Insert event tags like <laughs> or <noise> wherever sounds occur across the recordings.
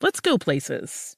let's go places.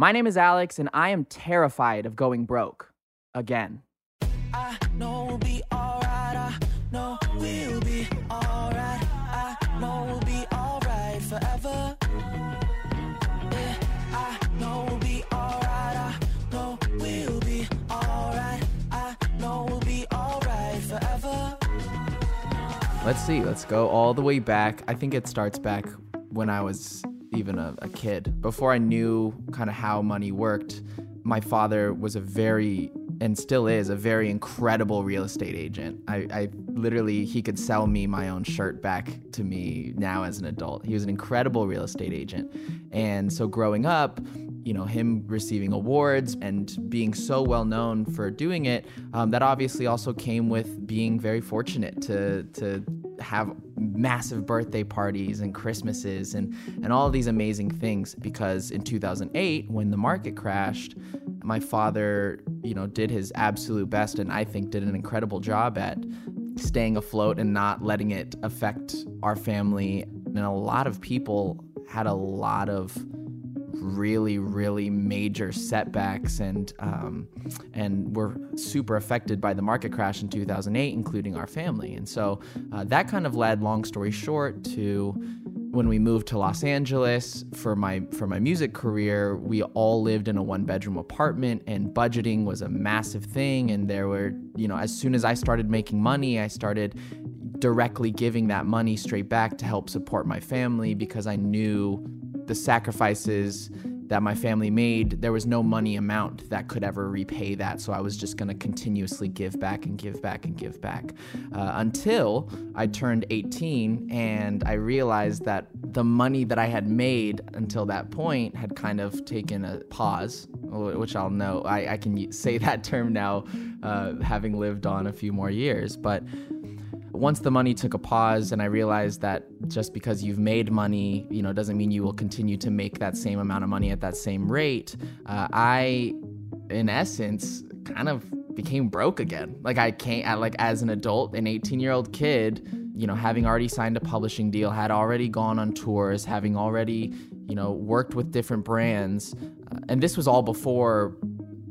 My name is Alex, and I am terrified of going broke again. I know we'll be alright. I know we'll be alright. I know we'll be alright forever. Yeah, I know we'll be alright. I know we'll be alright. I know we'll be alright forever. Let's see, let's go all the way back. I think it starts back when I was even a, a kid. Before I knew kind of how money worked, my father was a very and still is a very incredible real estate agent. I, I, literally he could sell me my own shirt back to me now as an adult. He was an incredible real estate agent. And so growing up, you know, him receiving awards and being so well known for doing it, um, that obviously also came with being very fortunate to to have massive birthday parties and Christmases and and all these amazing things. Because in 2008, when the market crashed, my father, you know, did his absolute best and I think did an incredible job at staying afloat and not letting it affect our family. And a lot of people had a lot of really really major setbacks and um, and were super affected by the market crash in 2008 including our family. And so uh, that kind of led long story short to when we moved to Los Angeles for my for my music career, we all lived in a one bedroom apartment and budgeting was a massive thing. And there were, you know, as soon as I started making money, I started directly giving that money straight back to help support my family because I knew the sacrifices that my family made, there was no money amount that could ever repay that. So I was just going to continuously give back and give back and give back uh, until I turned 18 and I realized that the money that I had made until that point had kind of taken a pause, which I'll know. I, I can say <laughs> that term now, uh, having lived on a few more years. But once the money took a pause and I realized that just because you've made money, you know, doesn't mean you will continue to make that same amount of money at that same rate, uh, I, in essence, kind of became broke again. Like I can't, like as an adult, an 18 year old kid, you know, having already signed a publishing deal, had already gone on tours, having already, you know, worked with different brands. Uh, and this was all before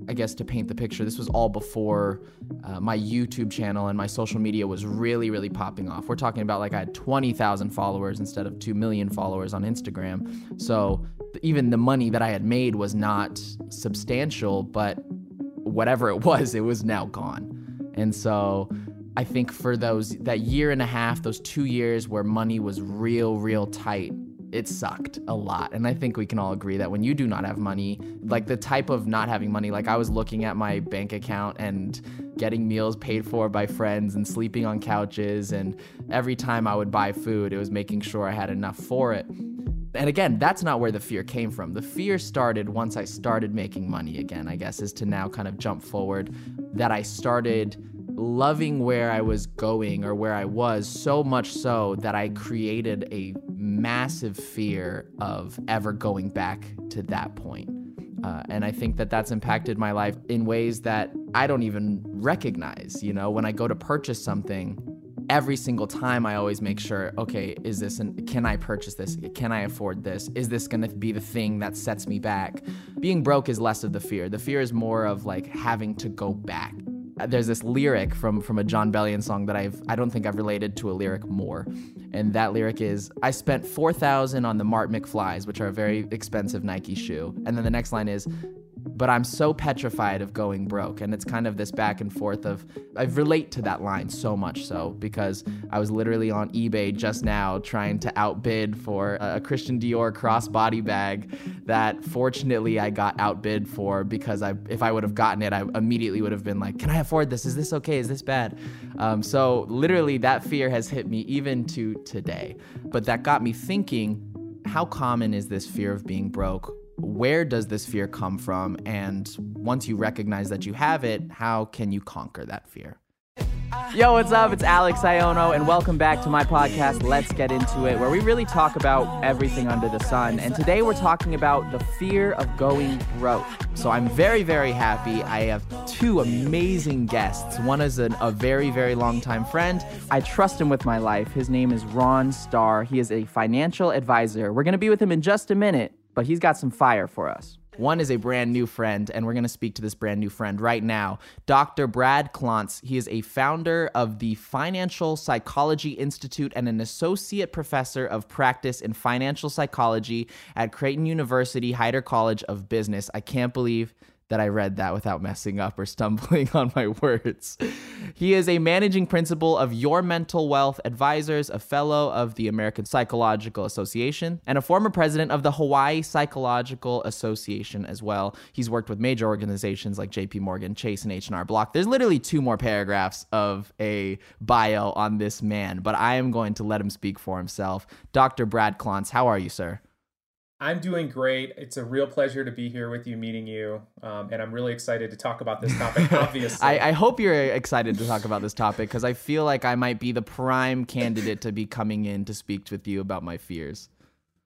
I guess to paint the picture, this was all before uh, my YouTube channel and my social media was really, really popping off. We're talking about like I had 20,000 followers instead of 2 million followers on Instagram. So even the money that I had made was not substantial, but whatever it was, it was now gone. And so I think for those, that year and a half, those two years where money was real, real tight, it sucked a lot. And I think we can all agree that when you do not have money, like the type of not having money, like I was looking at my bank account and getting meals paid for by friends and sleeping on couches. And every time I would buy food, it was making sure I had enough for it. And again, that's not where the fear came from. The fear started once I started making money again, I guess, is to now kind of jump forward that I started loving where I was going or where I was so much so that I created a massive fear of ever going back to that point. Uh, and I think that that's impacted my life in ways that I don't even recognize. You know, when I go to purchase something, every single time I always make sure, okay, is this an, can I purchase this? Can I afford this? Is this going to be the thing that sets me back? Being broke is less of the fear. The fear is more of like having to go back. Uh, there's this lyric from from a Jon Bellion song that I've I don't think I've related to a lyric more. And that lyric is I spent 4000 on the Mart McFlies, which are a very expensive Nike shoe. And then the next line is but I'm so petrified of going broke. And it's kind of this back and forth of, I relate to that line so much so because I was literally on eBay just now trying to outbid for a Christian Dior crossbody bag that fortunately I got outbid for because I, if I would have gotten it, I immediately would have been like, can I afford this? Is this okay? Is this bad? Um, so literally that fear has hit me even to today. But that got me thinking, how common is this fear of being broke? Where does this fear come from? And once you recognize that you have it, how can you conquer that fear? Yo, what's up? It's Alex Aiono, and welcome back to my podcast, Let's Get Into It, where we really talk about everything under the sun. And today we're talking about the fear of going broke. So I'm very, very happy. I have two amazing guests. One is an, a very, very long time friend. I trust him with my life. His name is Ron Starr. He is a financial advisor. We're going to be with him in just a minute but he's got some fire for us. One is a brand new friend, and we're going to speak to this brand new friend right now. Dr. Brad Klontz. He is a founder of the Financial Psychology Institute and an associate professor of practice in financial psychology at Creighton University Heider College of Business. I can't believe that I read that without messing up or stumbling <laughs> on my words. He is a managing principal of Your Mental Wealth Advisors, a fellow of the American Psychological Association, and a former president of the Hawaii Psychological Association as well. He's worked with major organizations like JP Morgan, Chase, and H&R Block. There's literally two more paragraphs of a bio on this man, but I am going to let him speak for himself. Dr. Brad Klontz, how are you, sir? I'm doing great. It's a real pleasure to be here with you, meeting you, um, and I'm really excited to talk about this topic. <laughs> Obviously, I, I, hope you're excited to talk about this topic because I feel like I might be the prime candidate to be coming in to speak with you about my fears.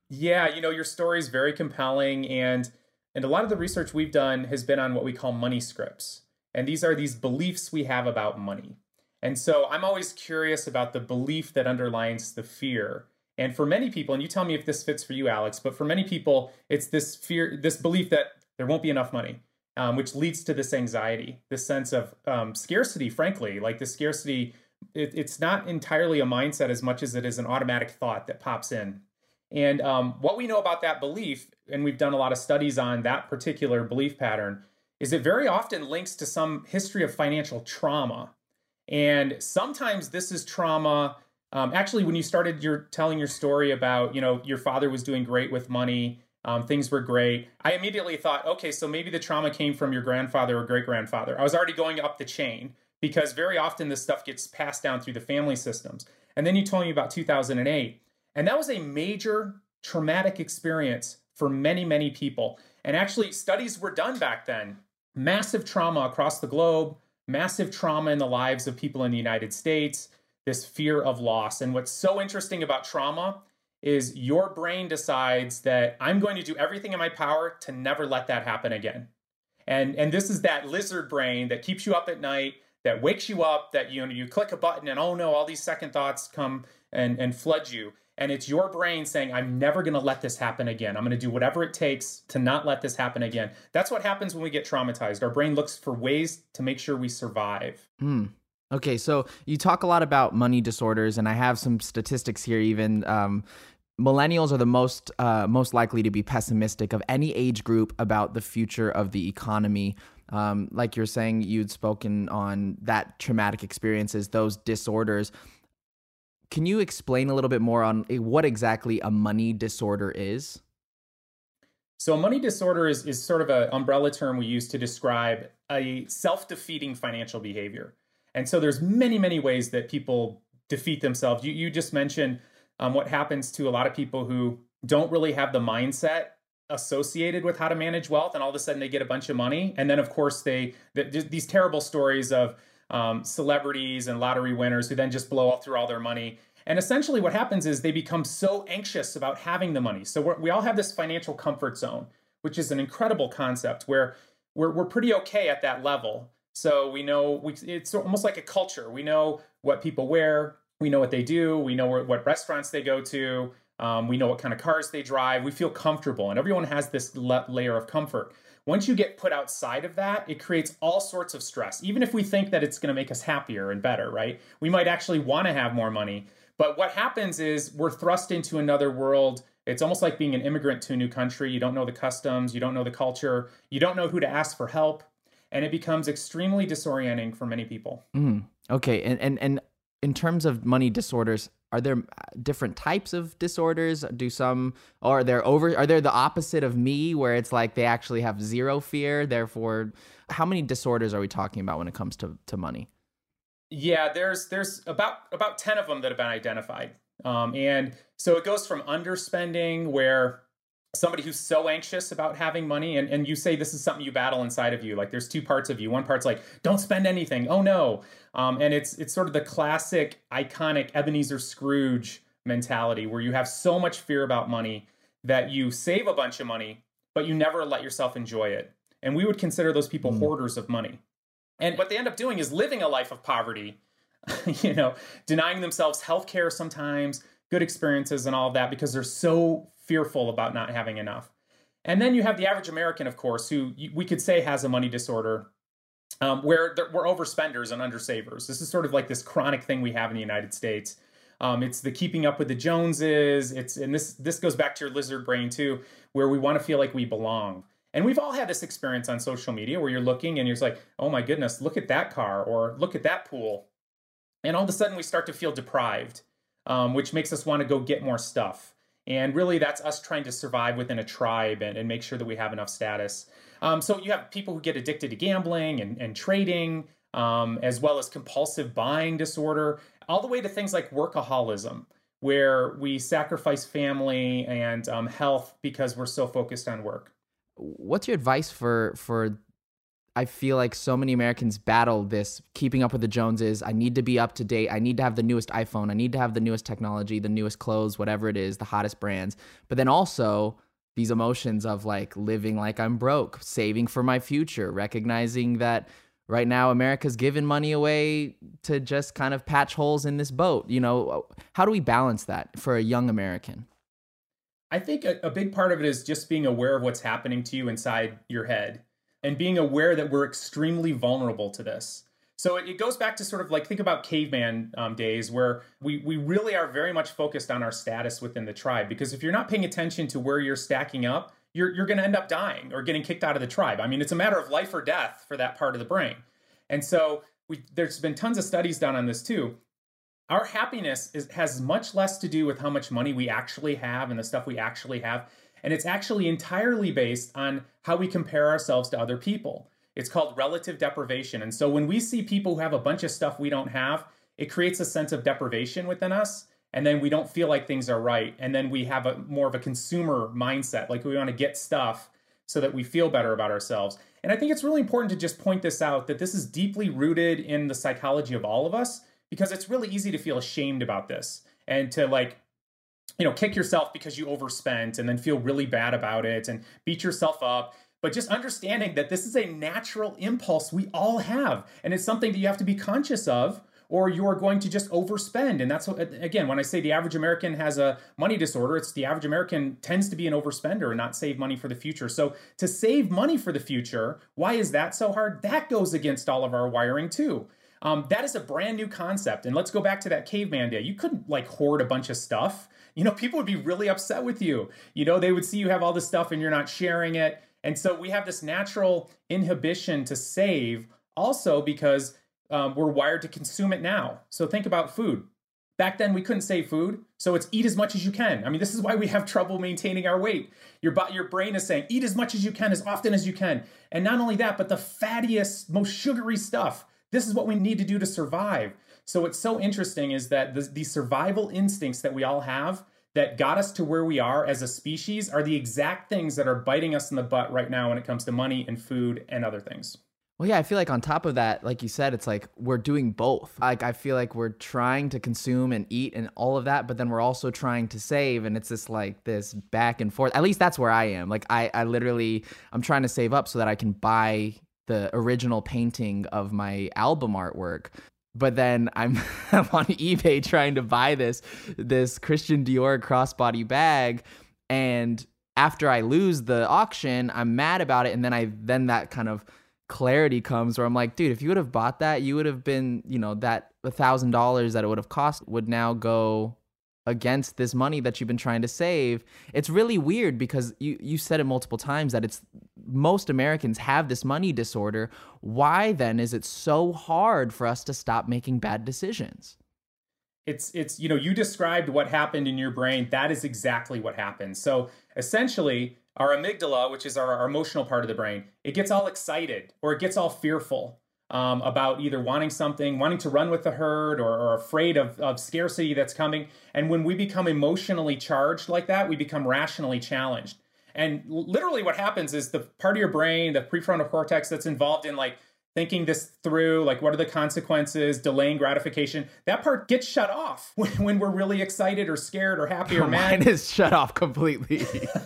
Yeah, you know, your story is very compelling, and and a lot of the research we've done has been on what we call money scripts, and these are these beliefs we have about money. And so I'm always curious about the belief that underlines the fear and for many people, and you tell me if this fits for you, Alex, but for many people, it's this fear, this belief that there won't be enough money, um, which leads to this anxiety, this sense of um, scarcity, frankly. Like the scarcity, it, it's not entirely a mindset as much as it is an automatic thought that pops in. And um, what we know about that belief, and we've done a lot of studies on that particular belief pattern, is it very often links to some history of financial trauma. And sometimes this is trauma um, actually, when you started your telling your story about, you know, your father was doing great with money, um, things were great. I immediately thought, okay, so maybe the trauma came from your grandfather or great grandfather. I was already going up the chain because very often this stuff gets passed down through the family systems. And then you told me about 2008, and that was a major traumatic experience for many, many people. And actually, studies were done back then. Massive trauma across the globe, massive trauma in the lives of people in the United States this fear of loss. And what's so interesting about trauma is your brain decides that I'm going to do everything in my power to never let that happen again. And and this is that lizard brain that keeps you up at night, that wakes you up, that you know you click a button and oh no, all these second thoughts come and and flood you. And it's your brain saying, I'm never going to let this happen again. I'm going to do whatever it takes to not let this happen again. That's what happens when we get traumatized. Our brain looks for ways to make sure we survive. Hmm. Okay, so you talk a lot about money disorders, and I have some statistics here. Even um, millennials are the most uh, most likely to be pessimistic of any age group about the future of the economy. Um, like you're saying, you'd spoken on that traumatic experiences, those disorders. Can you explain a little bit more on eh, what exactly a money disorder is? So, a money disorder is, is sort of an umbrella term we use to describe a self defeating financial behavior. And so there's many, many ways that people defeat themselves. You, you just mentioned um, what happens to a lot of people who don't really have the mindset associated with how to manage wealth, and all of a sudden they get a bunch of money. And then, of course, they the, these terrible stories of um, celebrities and lottery winners who then just blow through all their money. And essentially, what happens is they become so anxious about having the money. So we all have this financial comfort zone, which is an incredible concept where we're, we're pretty okay at that level. So we know we, it's almost like a culture. We know what people wear, we know what they do, we know what restaurants they go to, um, we know what kind of cars they drive. We feel comfortable, and everyone has this le- layer of comfort. Once you get put outside of that, it creates all sorts of stress. Even if we think that it's going to make us happier and better, right? We might actually want to have more money. But what happens is we're thrust into another world. It's almost like being an immigrant to a new country. You don't know the customs, you don't know the culture, you don't know who to ask for help and it becomes extremely disorienting for many people. Mm, okay, and and and in terms of money disorders, are there different types of disorders? Do some or are there over are there the opposite of me where it's like they actually have zero fear, therefore how many disorders are we talking about when it comes to to money? Yeah, there's there's about about 10 of them that have been identified. Um, and so it goes from underspending where somebody who's so anxious about having money and, and you say this is something you battle inside of you like there's two parts of you. One part's like don't spend anything. Oh no. Um, and it's it's sort of the classic iconic ebenezer scrooge mentality where you have so much fear about money that you save a bunch of money but you never let yourself enjoy it. And we would consider those people mm. hoarders of money. And what they end up doing is living a life of poverty <laughs> you know denying themselves health care sometimes good experiences and all of that because they're so fearful about not having enough. And then you have the average American, of course, who we could say has a money disorder, um, where we're overspenders and undersavers. This is sort of like this chronic thing we have in the United States. Um, it's the keeping up with the Joneses. It's and this this goes back to your lizard brain too, where we want to feel like we belong. And we've all had this experience on social media where you're looking and you're like, oh my goodness, look at that car or look at that pool. And all of a sudden we start to feel deprived, um, which makes us want to go get more stuff. And really, that's us trying to survive within a tribe and, and make sure that we have enough status. Um, so you have people who get addicted to gambling and, and trading, um, as well as compulsive buying disorder, all the way to things like workaholism, where we sacrifice family and um, health because we're so focused on work. What's your advice for for I feel like so many Americans battle this keeping up with the Joneses. I need to be up to date. I need to have the newest iPhone. I need to have the newest technology, the newest clothes, whatever it is, the hottest brands. But then also these emotions of like living like I'm broke, saving for my future, recognizing that right now America's giving money away to just kind of patch holes in this boat. You know, how do we balance that for a young American? I think a, a big part of it is just being aware of what's happening to you inside your head and being aware that we're extremely vulnerable to this. So it, goes back to sort of like think about caveman um, days where we we really are very much focused on our status within the tribe because if you're not paying attention to where you're stacking up, you're you're going to end up dying or getting kicked out of the tribe. I mean, it's a matter of life or death for that part of the brain. And so we, there's been tons of studies done on this too. Our happiness is, has much less to do with how much money we actually have and the stuff we actually have and it's actually entirely based on how we compare ourselves to other people. It's called relative deprivation. And so when we see people who have a bunch of stuff we don't have, it creates a sense of deprivation within us. And then we don't feel like things are right. And then we have a more of a consumer mindset, like we want to get stuff so that we feel better about ourselves. And I think it's really important to just point this out that this is deeply rooted in the psychology of all of us because it's really easy to feel ashamed about this and to like you know, kick yourself because you overspent and then feel really bad about it and beat yourself up. But just understanding that this is a natural impulse we all have. And it's something that you have to be conscious of or you're going to just overspend. And that's what, again, when I say the average American has a money disorder, it's the average American tends to be an overspender and not save money for the future. So to save money for the future, why is that so hard? That goes against all of our wiring too. Um, that is a brand new concept. And let's go back to that caveman day. You couldn't like hoard a bunch of stuff you know, people would be really upset with you. You know, they would see you have all this stuff and you're not sharing it. And so we have this natural inhibition to save also because um, we're wired to consume it now. So think about food. Back then, we couldn't save food, so it's eat as much as you can. I mean, this is why we have trouble maintaining our weight. Your your brain is saying eat as much as you can, as often as you can, and not only that, but the fattiest, most sugary stuff. This is what we need to do to survive. So what's so interesting is that the, the survival instincts that we all have that got us to where we are as a species are the exact things that are biting us in the butt right now when it comes to money and food and other things. Well, yeah, I feel like on top of that, like you said, it's like we're doing both. Like I feel like we're trying to consume and eat and all of that, but then we're also trying to save, and it's just like this back and forth. At least that's where I am. Like I, I literally, I'm trying to save up so that I can buy the original painting of my album artwork. But then I'm, <laughs> I'm on eBay trying to buy this this Christian Dior crossbody bag, and after I lose the auction, I'm mad about it, and then I then that kind of clarity comes where I'm like, dude, if you would have bought that, you would have been, you know, that thousand dollars that it would have cost would now go against this money that you've been trying to save. It's really weird because you you said it multiple times that it's most Americans have this money disorder. Why then is it so hard for us to stop making bad decisions? It's it's you know, you described what happened in your brain. That is exactly what happened. So, essentially, our amygdala, which is our, our, emotional part of the brain, it gets all excited or it gets all fearful um, about either wanting something, wanting to run with the herd, or, or afraid of, of scarcity that's coming. And when we become emotionally charged like that, we become rationally challenged. And literally, what happens is the part of your brain, the prefrontal cortex that's involved in like thinking this through, like what are the consequences, delaying gratification, that part gets shut off <laughs> when, when we're really excited or scared or happy or <laughs> mad. Mine is shut off completely. <laughs>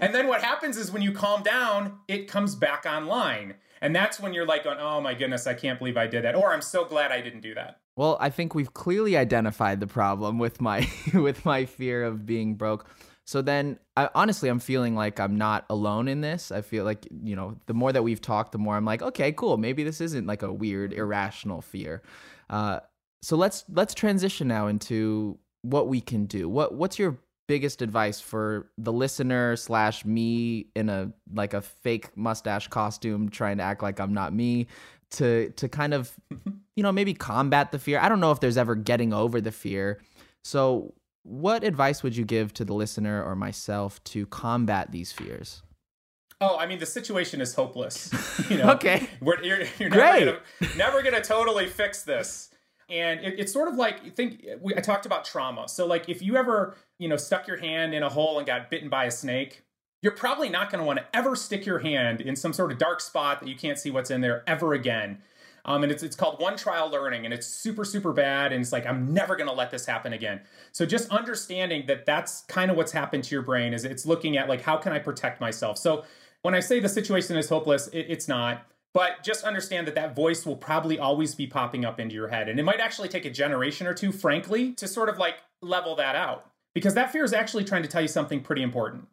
and then what happens is when you calm down, it comes back online. And that's when you're like, oh my goodness, I can't believe I did that. Or I'm so glad I didn't do that. Well, I think we've clearly identified the problem with my <laughs> with my fear of being broke. So then, I, honestly, I'm feeling like I'm not alone in this. I feel like, you know, the more that we've talked, the more I'm like, okay, cool. Maybe this isn't like a weird, irrational fear. Uh, so let's let's transition now into what we can do. What what's your biggest advice for the listener slash me in a like a fake mustache costume trying to act like I'm not me to to kind of <laughs> you know maybe combat the fear. I don't know if there's ever getting over the fear. So what advice would you give to the listener or myself to combat these fears? Oh, I mean, the situation is hopeless. <laughs> You know, okay, We're, you're, you're never gonna, never gonna totally fix this. And it, it's sort of like think we, I talked about trauma. So like if you ever you know stuck your hand in a hole and got bitten by a snake, you're probably not going to want to ever stick your hand in some sort of dark spot that you can't see what's in there ever again. Um, and it's, it's called one trial learning and it's super super bad and it's like i'm never going to let this happen again. So just understanding that that's kind of what's happened to your brain is it's looking at like how can i protect myself? So when i say the situation is hopeless it, it's not but just understand that that voice will probably always be popping up into your head and it might actually take a generation or two frankly to sort of like level that out because that fear is actually trying to tell you something pretty important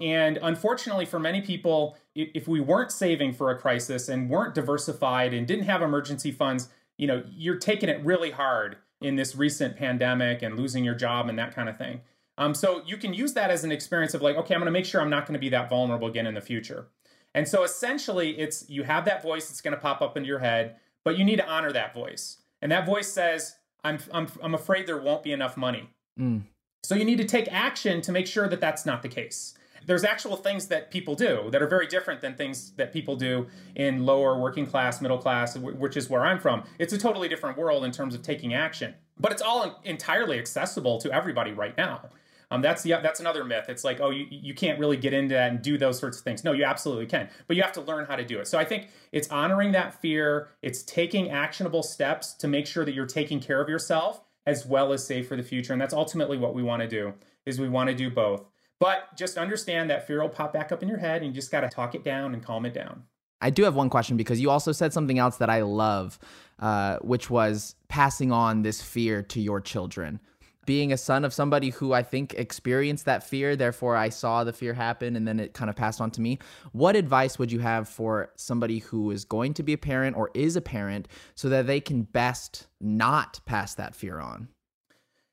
and unfortunately, for many people, if we weren't saving for a crisis and weren't diversified and didn't have emergency funds, you know, you're taking it really hard in this recent pandemic and losing your job and that kind of thing. Um, so you can use that as an experience of like, okay, I'm going to make sure I'm not going to be that vulnerable again in the future. And so essentially, it's you have that voice that's going to pop up into your head, but you need to honor that voice. And that voice says, "I'm I'm I'm afraid there won't be enough money." Mm. So you need to take action to make sure that that's not the case there's actual things that people do that are very different than things that people do in lower working class, middle class, which is where I'm from. It's a totally different world in terms of taking action, but it's all entirely accessible to everybody right now. Um, that's the that's another myth. It's like, oh, you, you can't really get into that and do those sorts of things. No, you absolutely can, but you have to learn how to do it. So I think it's honoring that fear. It's taking actionable steps to make sure that you're taking care of yourself as well as save for the future. And that's ultimately what we want to do. Is we want to do both. But just understand that fear will pop back up in your head and you just got to talk it down and calm it down. I do have one question because you also said something else that I love, uh, which was passing on this fear to your children. Being a son of somebody who I think experienced that fear, therefore I saw the fear happen and then it kind of passed on to me. What advice would you have for somebody who is going to be a parent or is a parent so that they can best not pass that fear on?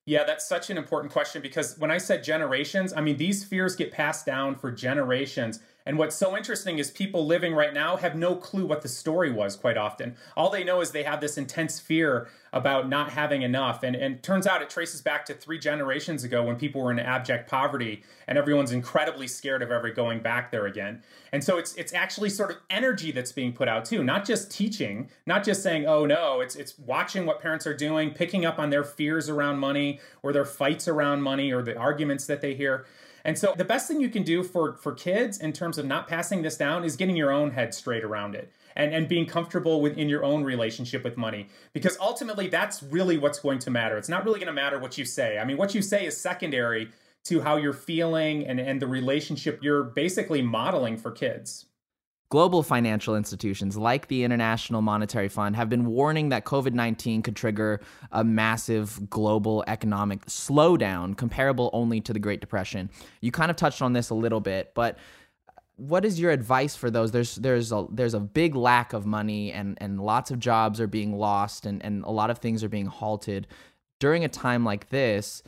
Yeah, that's such an important question because when I said generations, I mean, these fears get passed down for generations. And what's so interesting is people living right now have no clue what the story was quite often. All they know is they have this intense fear about not having enough. And, and turns out it traces back to three generations ago when people were in abject poverty and everyone's incredibly scared of ever going back there again. And so it's it's actually sort of energy that's being put out too, not just teaching, not just saying, oh no, it's it's watching what parents are doing, picking up on their fears around money or their fights around money or the arguments that they hear. And so the best thing you can do for for kids in terms of not passing this down is getting your own head straight around it. and, and being comfortable within your own relationship with money. Because ultimately, that's really what's going to matter. It's not really going to matter what you say. I mean, what you say is secondary to how you're feeling and, and the relationship you're basically modeling for kids. Global financial institutions like the International Monetary Fund have been warning that COVID 19 could trigger a massive global economic slowdown comparable only to the Great Depression. You kind of touched on this a little bit, but what is your advice for those? There's there's a there's a big lack of money and and lots of jobs are being lost and and a lot of things are being halted during a time like this.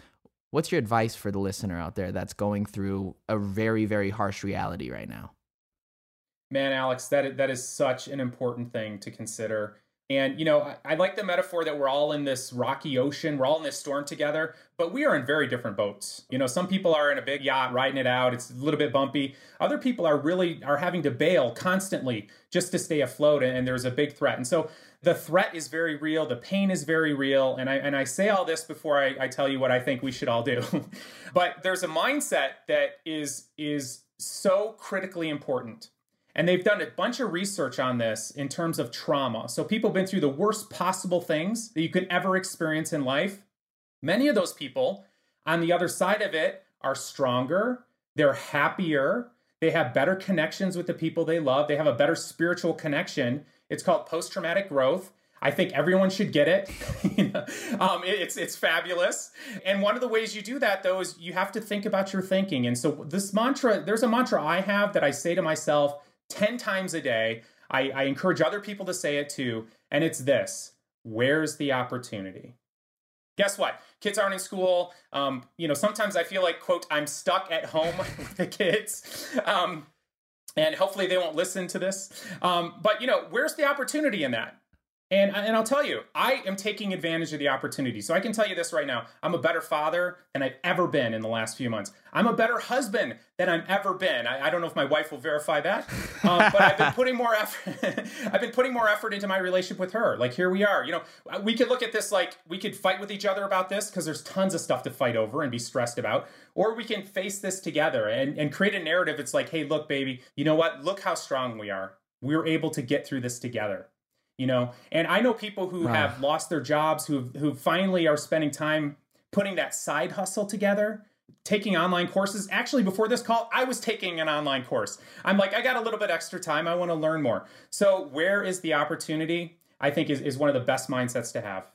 What's your advice for the listener out there that's going through a very very harsh reality right now? Man, Alex, that that is such an important thing to consider. And you know, I, I, like the metaphor that we're all in this rocky ocean, we're all in this storm together, but we are in very different boats. You know, some people are in a big yacht riding it out; it's a little bit bumpy. Other people are really are having to bail constantly just to stay afloat, and, and there's a big threat. And so the threat is very real, the pain is very real, and I and I say all this before I, I tell you what I think we should all do. <laughs> but there's a mindset that is is so critically important and they've done a bunch of research on this in terms of trauma. So people have been through the worst possible things that you could ever experience in life. Many of those people on the other side of it are stronger, they're happier, they have better connections with the people they love, they have a better spiritual connection. It's called post traumatic growth. I think everyone should get it. <laughs> um, it's it's fabulous. And one of the ways you do that, though, is you have to think about your thinking. And so this mantra, there's a mantra I have that I say to myself 10 times a day. I, I encourage other people to say it too. And it's this where's the opportunity? Guess what? Kids aren't in school. Um, you know, sometimes I feel like, quote, I'm stuck at home <laughs> with the kids. Um, and hopefully they won't listen to this. Um, but, you know, where's the opportunity in that? And, and I'll tell you, I am taking advantage of the opportunity. So I can tell you this right now I'm a better father than I've ever been in the last few months. I'm a better husband than I've ever been. I, I don't know if my wife will verify that, um, but I've been putting more effort. <laughs> I've been putting more effort into my relationship with her. Like here we are. You know, we could look at this like we could fight with each other about this because there's tons of stuff to fight over and be stressed about, or we can face this together and, and create a narrative. It's like, hey, look, baby, you know what? Look how strong we are. We were able to get through this together you know? And i know people who wow. have lost their jobs who who finally are spending time putting that side hustle together taking online courses. Actually before this call i was taking an online course. I'm like i got a little bit extra time. I want to learn more. So where is the opportunity? I think is, is one of the best mindsets to have.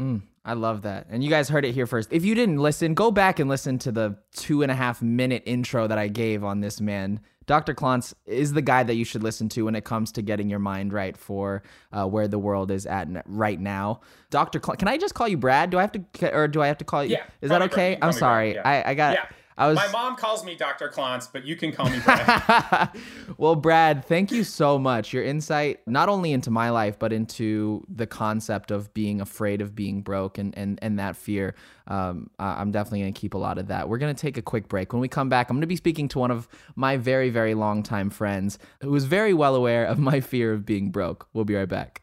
Mm, i love that and you guys heard it here first if you didn't listen go back and listen to the two and a half minute intro that i gave on this man Dr. Klontz is the guy that you should listen to when it comes to getting your mind right for uh, where the world is at right now. Dr. Klontz, can I just call you Brad? Do I have to, or do I have to call you? Yeah. Is that okay? I'm sorry. Yeah. I, I got. Yeah. I was. My mom calls me Dr. Klontz, but you can call me Brad. <laughs> well, Brad, thank you so much. Your insight, not only into my life, but into the concept of being afraid of being broke and and and that fear. Um, I'm definitely going to keep a lot of that. We're going to take a quick break. When we come back, I'm going to be speaking to one of my very, very long time friends who is very well aware of my fear of being broke. We'll be right back.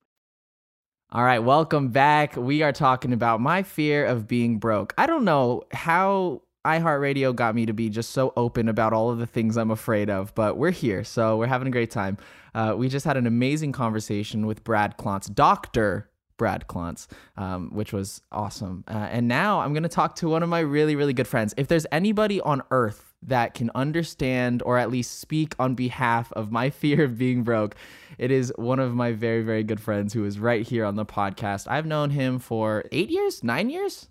All right, welcome back. We are talking about my fear of being broke. I don't know how iHeartRadio got me to be just so open about all of the things I'm afraid of, but we're here, so we're having a great time. Uh, we just had an amazing conversation with Brad Klontz, Dr. Brad Klontz, um, which was awesome. Uh, and now I'm going to talk to one of my really, really good friends. If there's anybody on earth that can understand or at least speak on behalf of my fear of being broke. It is one of my very, very good friends who is right here on the podcast. I've known him for eight years, nine years.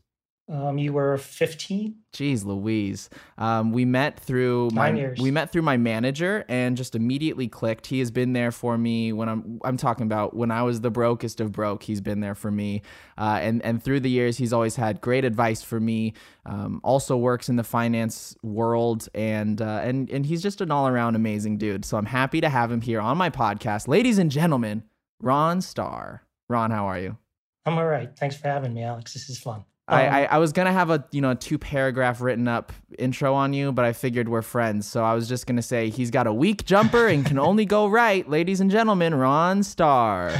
Um, you were 15. Jeez, Louise. Um, we met through my years. we met through my manager and just immediately clicked. He has been there for me when I'm I'm talking about when I was the brokest of broke. He's been there for me, uh, and and through the years, he's always had great advice for me. Um, also works in the finance world, and uh, and and he's just an all around amazing dude. So I'm happy to have him here on my podcast, ladies and gentlemen. Ron Starr. Ron, how are you? I'm all right. Thanks for having me, Alex. This is fun. I, Um, I, I was gonna have a you know two paragraph written up intro on you, but I figured we're friends, so I was just gonna say he's got a weak jumper and can only go <laughs> right, ladies and gentlemen. Ron Starr,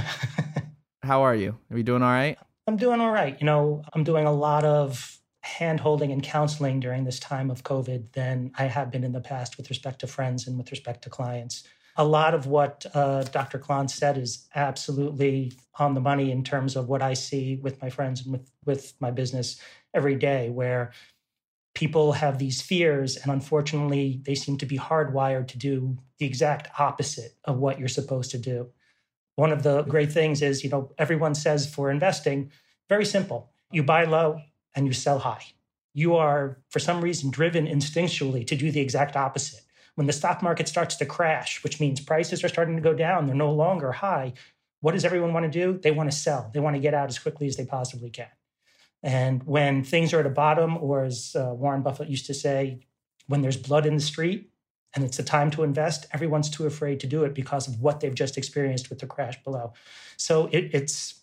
<laughs> how are you? Are you doing all right? I'm doing all right. You know, I'm doing a lot of hand holding and counseling during this time of COVID than I have been in the past with respect to friends and with respect to clients. A lot of what uh, Dr. Klontz said is absolutely on the money in terms of what I see with my friends and with, with my business every day, where people have these fears, and unfortunately, they seem to be hardwired to do the exact opposite of what you're supposed to do. One of the great things is, you know, everyone says for investing, very simple. You buy low and you sell high. You are, for some reason, driven instinctually to do the exact opposite. When the stock market starts to crash, which means prices are starting to go down, they're no longer high. What does everyone want to do? They want to sell. They want to get out as quickly as they possibly can. And when things are at a bottom, or as uh, Warren Buffett used to say, when there's blood in the street and it's the time to invest, everyone's too afraid to do it because of what they've just experienced with the crash below. So it, it's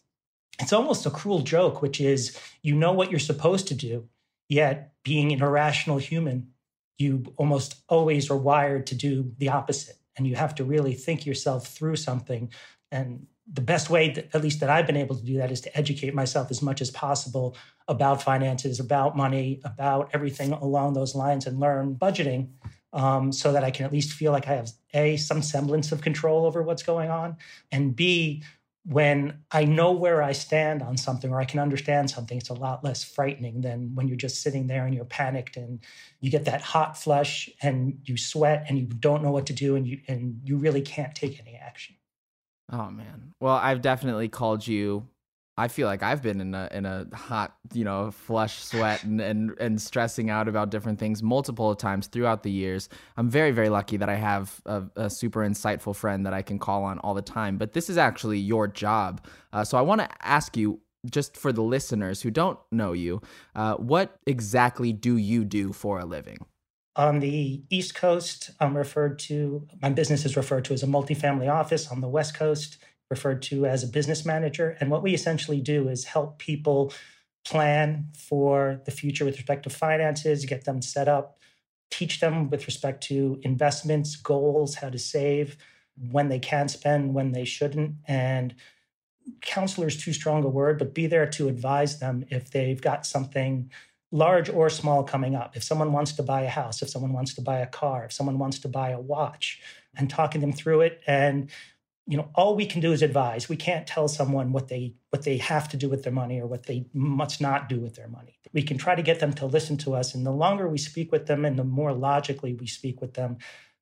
it's almost a cruel joke, which is you know what you're supposed to do, yet being an irrational human, you almost always are wired to do the opposite. And you have to really think yourself through something. And the best way, that, at least that I've been able to do that, is to educate myself as much as possible about finances, about money, about everything along those lines, and learn budgeting um, so that I can at least feel like I have A, some semblance of control over what's going on, and B, when I know where I stand on something or I can understand something, it's a lot less frightening than when you're just sitting there and you're panicked and you get that hot flush and you sweat and you don't know what to do and you and you really can't take any action. Oh man. Well, I've definitely called you. I feel like I've been in a in a hot, you know, flush sweat and, and and stressing out about different things multiple times throughout the years. I'm very very lucky that I have a, a super insightful friend that I can call on all the time. But this is actually your job, uh, so I want to ask you, just for the listeners who don't know you, uh, what exactly do you do for a living? On the East Coast, I'm referred to, my business is referred to as a multifamily office. On the West Coast, referred to as a business manager. And what we essentially do is help people plan for the future with respect to finances, get them set up, teach them with respect to investments, goals, how to save, when they can spend, when they shouldn't. And counselor is too strong a word, but be there to advise them if they've got something large or small coming up. If someone wants to buy a house, if someone wants to buy a car, if someone wants to buy a watch, and talking them through it and you know all we can do is advise. We can't tell someone what they what they have to do with their money or what they must not do with their money. We can try to get them to listen to us and the longer we speak with them and the more logically we speak with them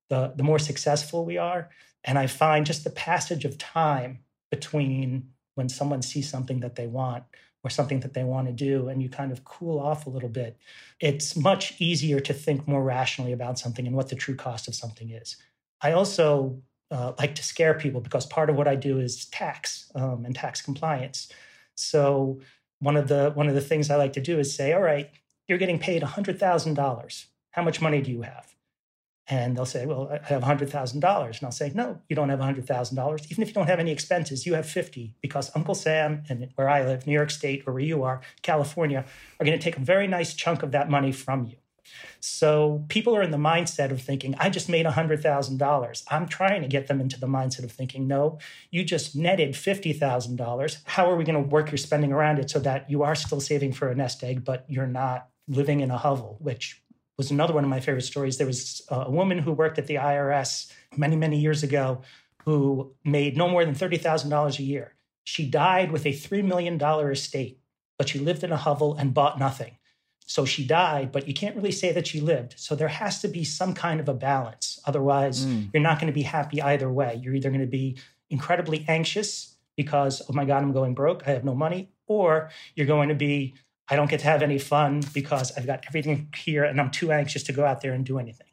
the the more successful we are. And i find just the passage of time between when someone sees something that they want or something that they want to do and you kind of cool off a little bit it's much easier to think more rationally about something and what the true cost of something is. I also uh, like to scare people because part of what I do is tax um, and tax compliance. So one of the one of the things I like to do is say, "All right, you're getting paid hundred thousand dollars. How much money do you have?" And they'll say, "Well, I have hundred thousand dollars." And I'll say, "No, you don't have hundred thousand dollars. Even if you don't have any expenses, you have fifty because Uncle Sam and where I live, New York State, or where you are, California, are going to take a very nice chunk of that money from you." So people are in the mindset of thinking, I just made $100,000. I'm trying to get them into the mindset of thinking, no, you just netted $50,000. How are we going to work your spending around it so that you are still saving for a nest egg, but you're not living in a hovel, which was another one of my favorite stories. There was a woman who worked at the IRS many, many years ago who made no more than $30,000 a year. She died with a $3 million estate, but she lived in a hovel and bought nothing. So she died, but you can't really say that she lived. So there has to be some kind of a balance. Otherwise, Mm. you're not going to be happy either way. You're either going to be incredibly anxious because, oh my God, I'm going broke, I have no money, or you're going to be, I don't get to have any fun because I've got everything here and I'm too anxious to go out there and do anything.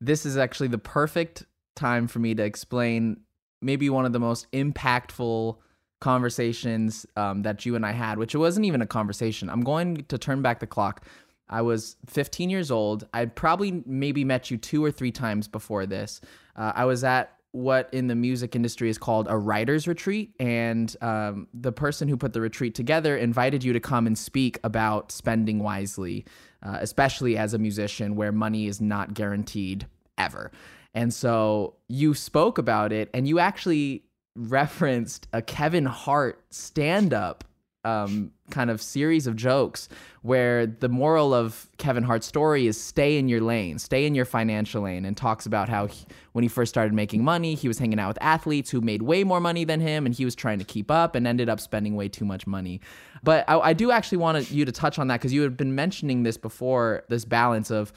This is actually the perfect time for me to explain maybe one of the most impactful conversations um, that you and I had, which it wasn't even a conversation. I'm going to turn back the clock. I was 15 years old. I'd probably maybe met you two or three times before this. Uh, I was at what in the music industry is called a writer's retreat. And um, the person who put the retreat together invited you to come and speak about spending wisely, uh, especially as a musician where money is not guaranteed ever. And so you spoke about it and you actually referenced a Kevin Hart stand up um, kind of series of jokes where the moral of Kevin Hart's story is stay in your lane, stay in your financial lane, and talks about how he, when he first started making money, he was hanging out with athletes who made way more money than him, and he was trying to keep up and ended up spending way too much money. But I, I do actually want you to touch on that because you had been mentioning this before this balance of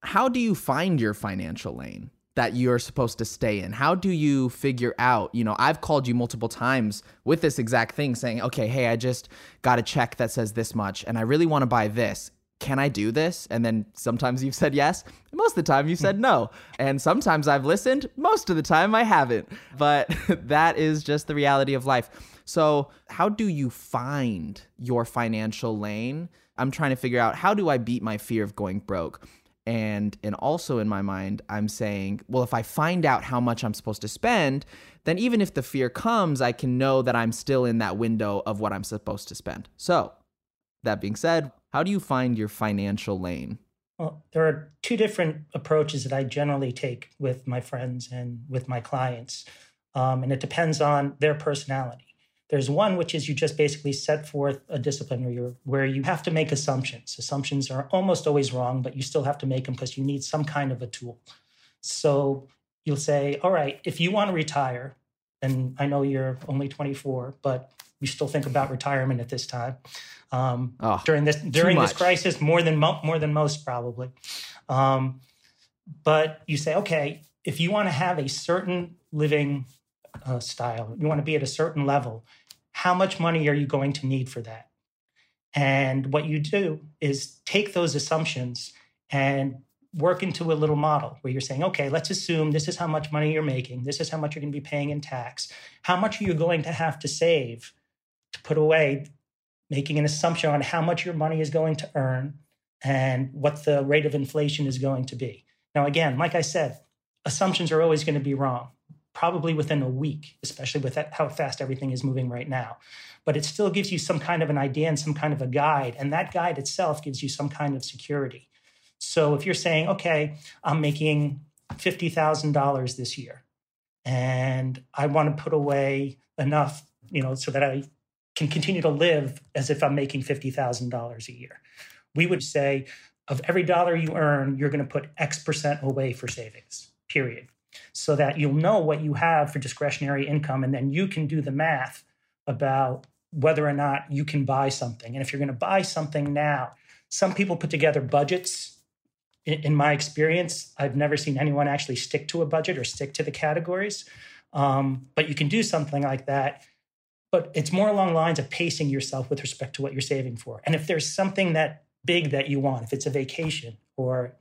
how do you find your financial lane? That you're supposed to stay in? How do you figure out? You know, I've called you multiple times with this exact thing saying, okay, hey, I just got a check that says this much and I really want to buy this. Can I do this? And then sometimes you've said yes. Most of the time you've said no. And sometimes I've listened. Most of the time I haven't. But <laughs> that is just the reality of life. So, how do you find your financial lane? I'm trying to figure out how do I beat my fear of going broke? And and also in my mind i'm saying well if i find out how much i'm supposed to spend then even if the fear comes i can know that i'm still in that window of what i'm supposed to spend. So that being said how do you find your financial lane? Well there are two different approaches that i generally take with my friends and with my clients. Um, and it depends on their personality there's one which is you just basically set forth a discipline where, you where you have to make assumptions. Assumptions are almost always wrong, but you still have to make them because you need some kind of a tool. So you'll say, all right, if you want to retire, and I know you're only 24, but you still think about retirement at this time. Um, oh, during this during this crisis, more than mo- more than most probably. Um, but you say, okay, if you want to have a certain living uh, style, you want to be at a certain level, how much money are you going to need for that? And what you do is take those assumptions and work into a little model where you're saying, okay, let's assume this is how much money you're making. This is how much you're going to be paying in tax. How much are you going to have to save to put away, making an assumption on how much your money is going to earn and what the rate of inflation is going to be. Now, again, like I said, assumptions are always going to be wrong probably within a week, especially with how fast everything is moving right now. But it still gives you some kind of an idea and some kind of a guide. And that guide itself gives you some kind of security. So if you're saying, okay, I'm making $50,000 this year and I want to put away enough, you know, so that I can continue to live as if I'm making $50,000 a year. We would say of every dollar you earn, you're going to put X percent away for savings, period so that you'll know what you have for discretionary income and then you can do the math about whether or not you can buy something. And if you're going to buy something now some people put together budgets. In, my experience i've never seen anyone actually stick to a budget or stick to the categories. Um, but you can do something like that but it's more along lines of pacing yourself with respect to what you're saving for. And if there's something that big that you want if it's a vacation or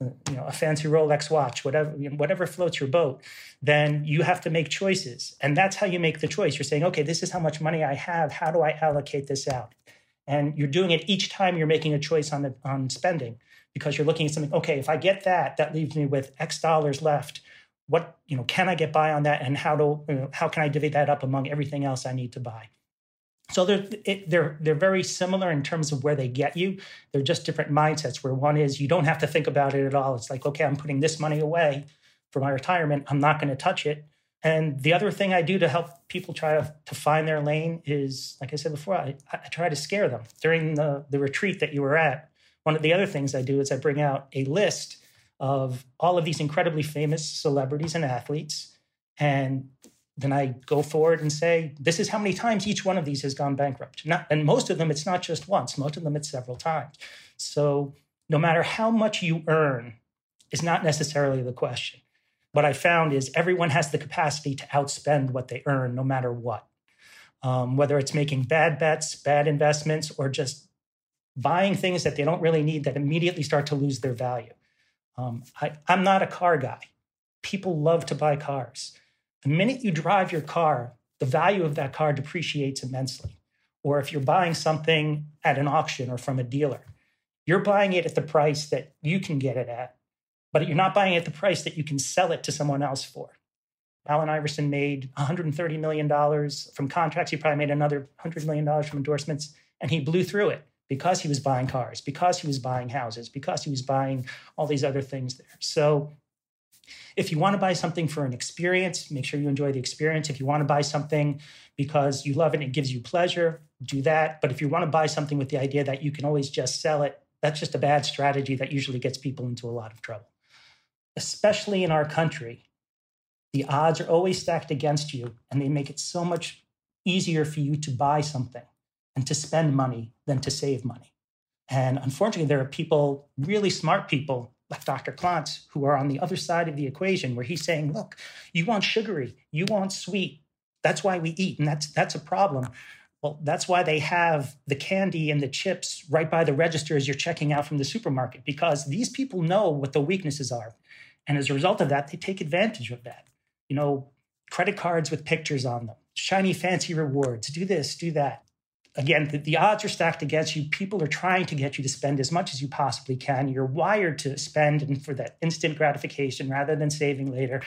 you know a fancy Rolex watch, whatever whatever floats your boat, then you have to make choices, and that's how you make the choice. You're saying, okay, this is how much money I have. How do I allocate this out? And you're doing it each time you're making a choice on the, on spending because you're looking at something. Okay, if I get that, that leaves me with X dollars left. What you know can I get by on that, and how do you know, how can I divvy that up among everything else I need to buy? So they're it, they're they're very similar in terms of where they get you. They're just different mindsets. Where one is you don't have to think about it at all. It's like okay, I'm putting this money away for my retirement. I'm not going to touch it. And the other thing I do to help people try to, to find their lane is, like I said before, I, I try to scare them during the the retreat that you were at. One of the other things I do is I bring out a list of all of these incredibly famous celebrities and athletes and then I go forward and say, this is how many times each one of these has gone bankrupt. Not, and most of them, it's not just once, most of them, it's several times. So no matter how much you earn is not necessarily the question. What I found is everyone has the capacity to outspend what they earn no matter what. Um, whether it's making bad bets, bad investments, or just buying things that they don't really need that immediately start to lose their value. Um, I, I'm not a car guy. People love to buy cars. The minute you drive your car, the value of that car depreciates immensely. Or if you're buying something at an auction or from a dealer, you're buying it at the price that you can get it at, but you're not buying it at the price that you can sell it to someone else for. Allen Iverson made $130 million from contracts. He probably made another $100 million from endorsements, and he blew through it because he was buying cars, because he was buying houses, because he was buying all these other things there. So if you want to buy something for an experience, make sure you enjoy the experience. If you want to buy something because you love it and it gives you pleasure, do that. But if you want to buy something with the idea that you can always just sell it, that's just a bad strategy that usually gets people into a lot of trouble. Especially in our country, the odds are always stacked against you, and they make it so much easier for you to buy something and to spend money than to save money. And unfortunately, there are people, really smart people Dr. Klontz, who are on the other side of the equation, where he's saying, look, you want sugary, you want sweet. That's why we eat, and that's that's a problem. Well, that's why they have the candy and the chips right by the register as you're checking out from the supermarket, because these people know what the weaknesses are. And as a result of that, they take advantage of that. You know, credit cards with pictures on them, shiny, fancy rewards, do this, do that again, the, the, odds are stacked against you. People are trying to get you to spend as much as you possibly can. You're wired to spend and for that instant gratification rather than saving later.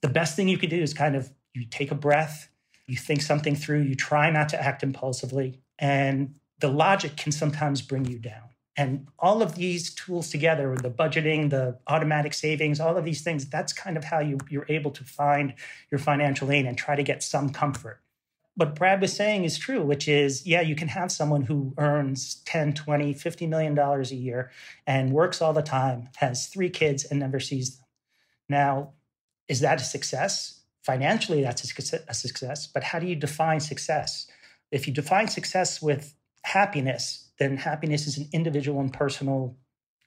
The best thing you could do is kind of you take a breath, you think something through, you try not to act impulsively, and the logic can sometimes bring you down. And all of these tools together, the budgeting, the automatic savings, all of these things, that's kind of how you, you're able to find your financial lane and try to get some comfort what Brad was saying is true, which is, yeah, you can have someone who earns 10, 20, 50 million dollars a year and works all the time, has three kids and never sees them. Now, is that a success? Financially, that's a success, but how do you define success? If you define success with happiness, then happiness is an individual and personal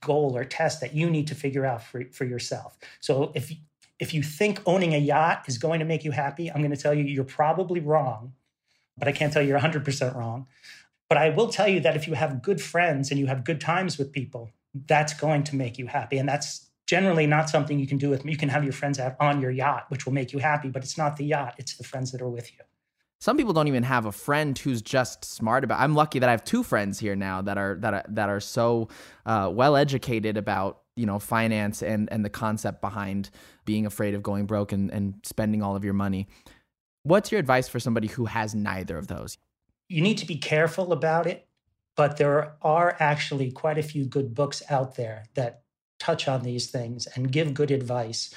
goal or test that you need to figure out for, for yourself. So if if you think owning a yacht is going to make you happy, I'm going to tell you you're probably wrong, but I can't tell you you're 100% wrong. But I will tell you that if you have good friends and you have good times with people, that's going to make you happy. And that's generally not something you can do with you can have your friends on your yacht, which will make you happy, but it's not the yacht, it's the friends that are with you. Some people don't even have a friend who's just smart about. I'm lucky that I have two friends here now that are that are that are so uh, well educated about you know finance and and the concept behind being afraid of going broke and, and spending all of your money. What's your advice for somebody who has neither of those? You need to be careful about it but there are actually quite a few good books out there that touch on these things and give good advice.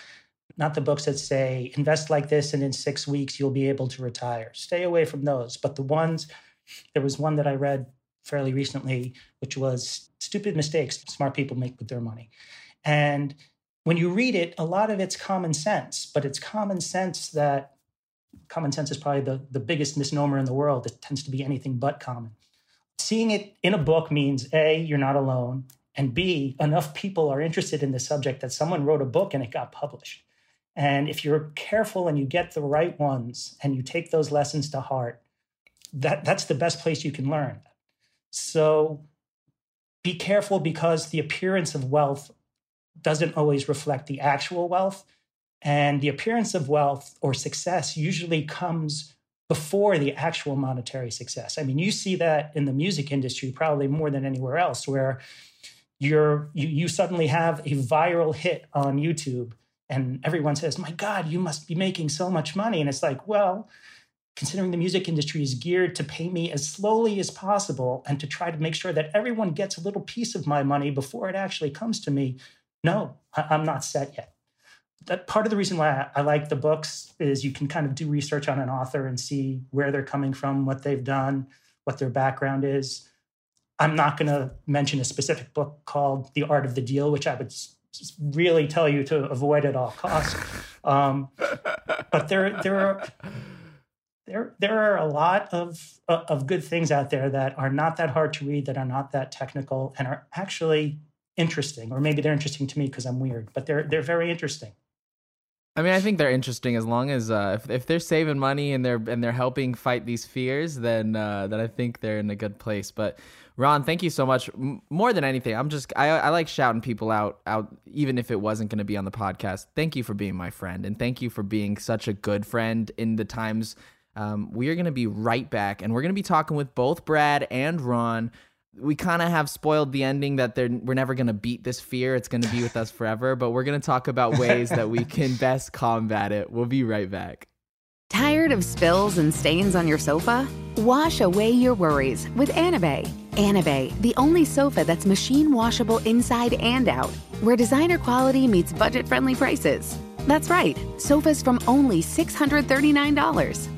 Not the books that say invest like this and in six weeks you'll be able to retire. Stay away from those but the ones there was one that i read fairly recently, which was Stupid Mistakes Smart People Make with Their Money. And when you read it, a lot of it's common sense, but it's common sense that common sense is probably the, the biggest misnomer in the world. It tends to be anything but common. Seeing it in a book means A, you're not alone, and B, enough people are interested in the subject that someone wrote a book and it got published. And if you're careful and you get the right ones and you take those lessons to heart, that, that's the best place you can learn. So be careful because the appearance of wealth doesn't always reflect the actual wealth. And the appearance of wealth or success usually comes before the actual monetary success. I mean, you see that in the music industry probably more than anywhere else, where you're you, you suddenly have a viral hit on YouTube and everyone says, My God, you must be making so much money. And it's like, well, considering the music industry is geared to pay me as slowly as possible and to try to make sure that everyone gets a little piece of my money before it actually comes to me, no, I'm not set yet. That part of the reason why I like the books is you can kind of do research on an author and see where they're coming from, what they've done, what their background is. I'm not going to mention a specific book called The Art of the Deal, which I would really tell you to avoid at all costs. Um, but there, there are there there are a lot of of good things out there that are not that hard to read, that are not that technical, and are actually interesting. Or maybe they're interesting to me because I'm weird, but they're they're very interesting. I mean, I think they're interesting as long as uh, if if they're saving money and they're and they're helping fight these fears, then uh, then I think they're in a good place. But Ron, thank you so much. More than anything, I'm just I, I like shouting people out out even if it wasn't going to be on the podcast. Thank you for being my friend, and thank you for being such a good friend in the times. Um, we are going to be right back, and we're going to be talking with both Brad and Ron. We kind of have spoiled the ending that they're we're never going to beat this fear. It's going to be with us forever but we're going to talk about ways that we can <laughs> best combat it. We'll be right back. Tired of spills and stains on your sofa? Wash away your worries with anabei anabei the only sofa that's machine washable inside and out where designer quality meets budget friendly prices. That's right sofas from only $639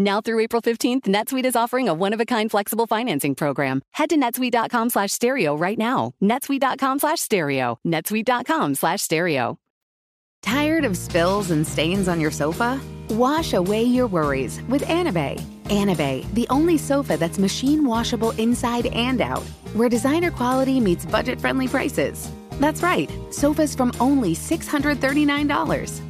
Now through April 15th, NetSuite is offering a one-of-a-kind flexible financing program. Head to netsuite.com slash stereo right now. netsuite.com slash stereo. netsuite.com slash stereo. Tired of spills and stains on your sofa? Wash away your worries with Anabei. Anabei, the only sofa that's machine washable inside and out, where designer quality meets budget friendly prices. That's right, sofas from only $639.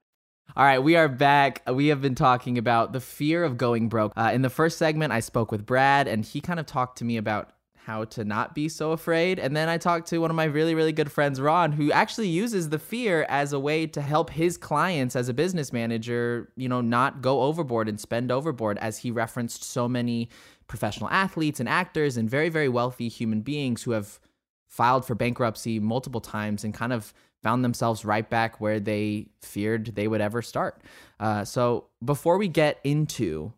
All right, we are back. We have been talking about the fear of going broke. Uh, in the first segment, I spoke with Brad, and he kind of talked to me about how to not be so afraid. And then I talked to one of my really, really good friends, Ron, who actually uses the fear as a way to help his clients as a business manager, you know, not go overboard and spend overboard, as he referenced so many professional athletes and actors and very, very wealthy human beings who have filed for bankruptcy multiple times and kind of found themselves right back where they feared they would ever start. Uh, so before we get into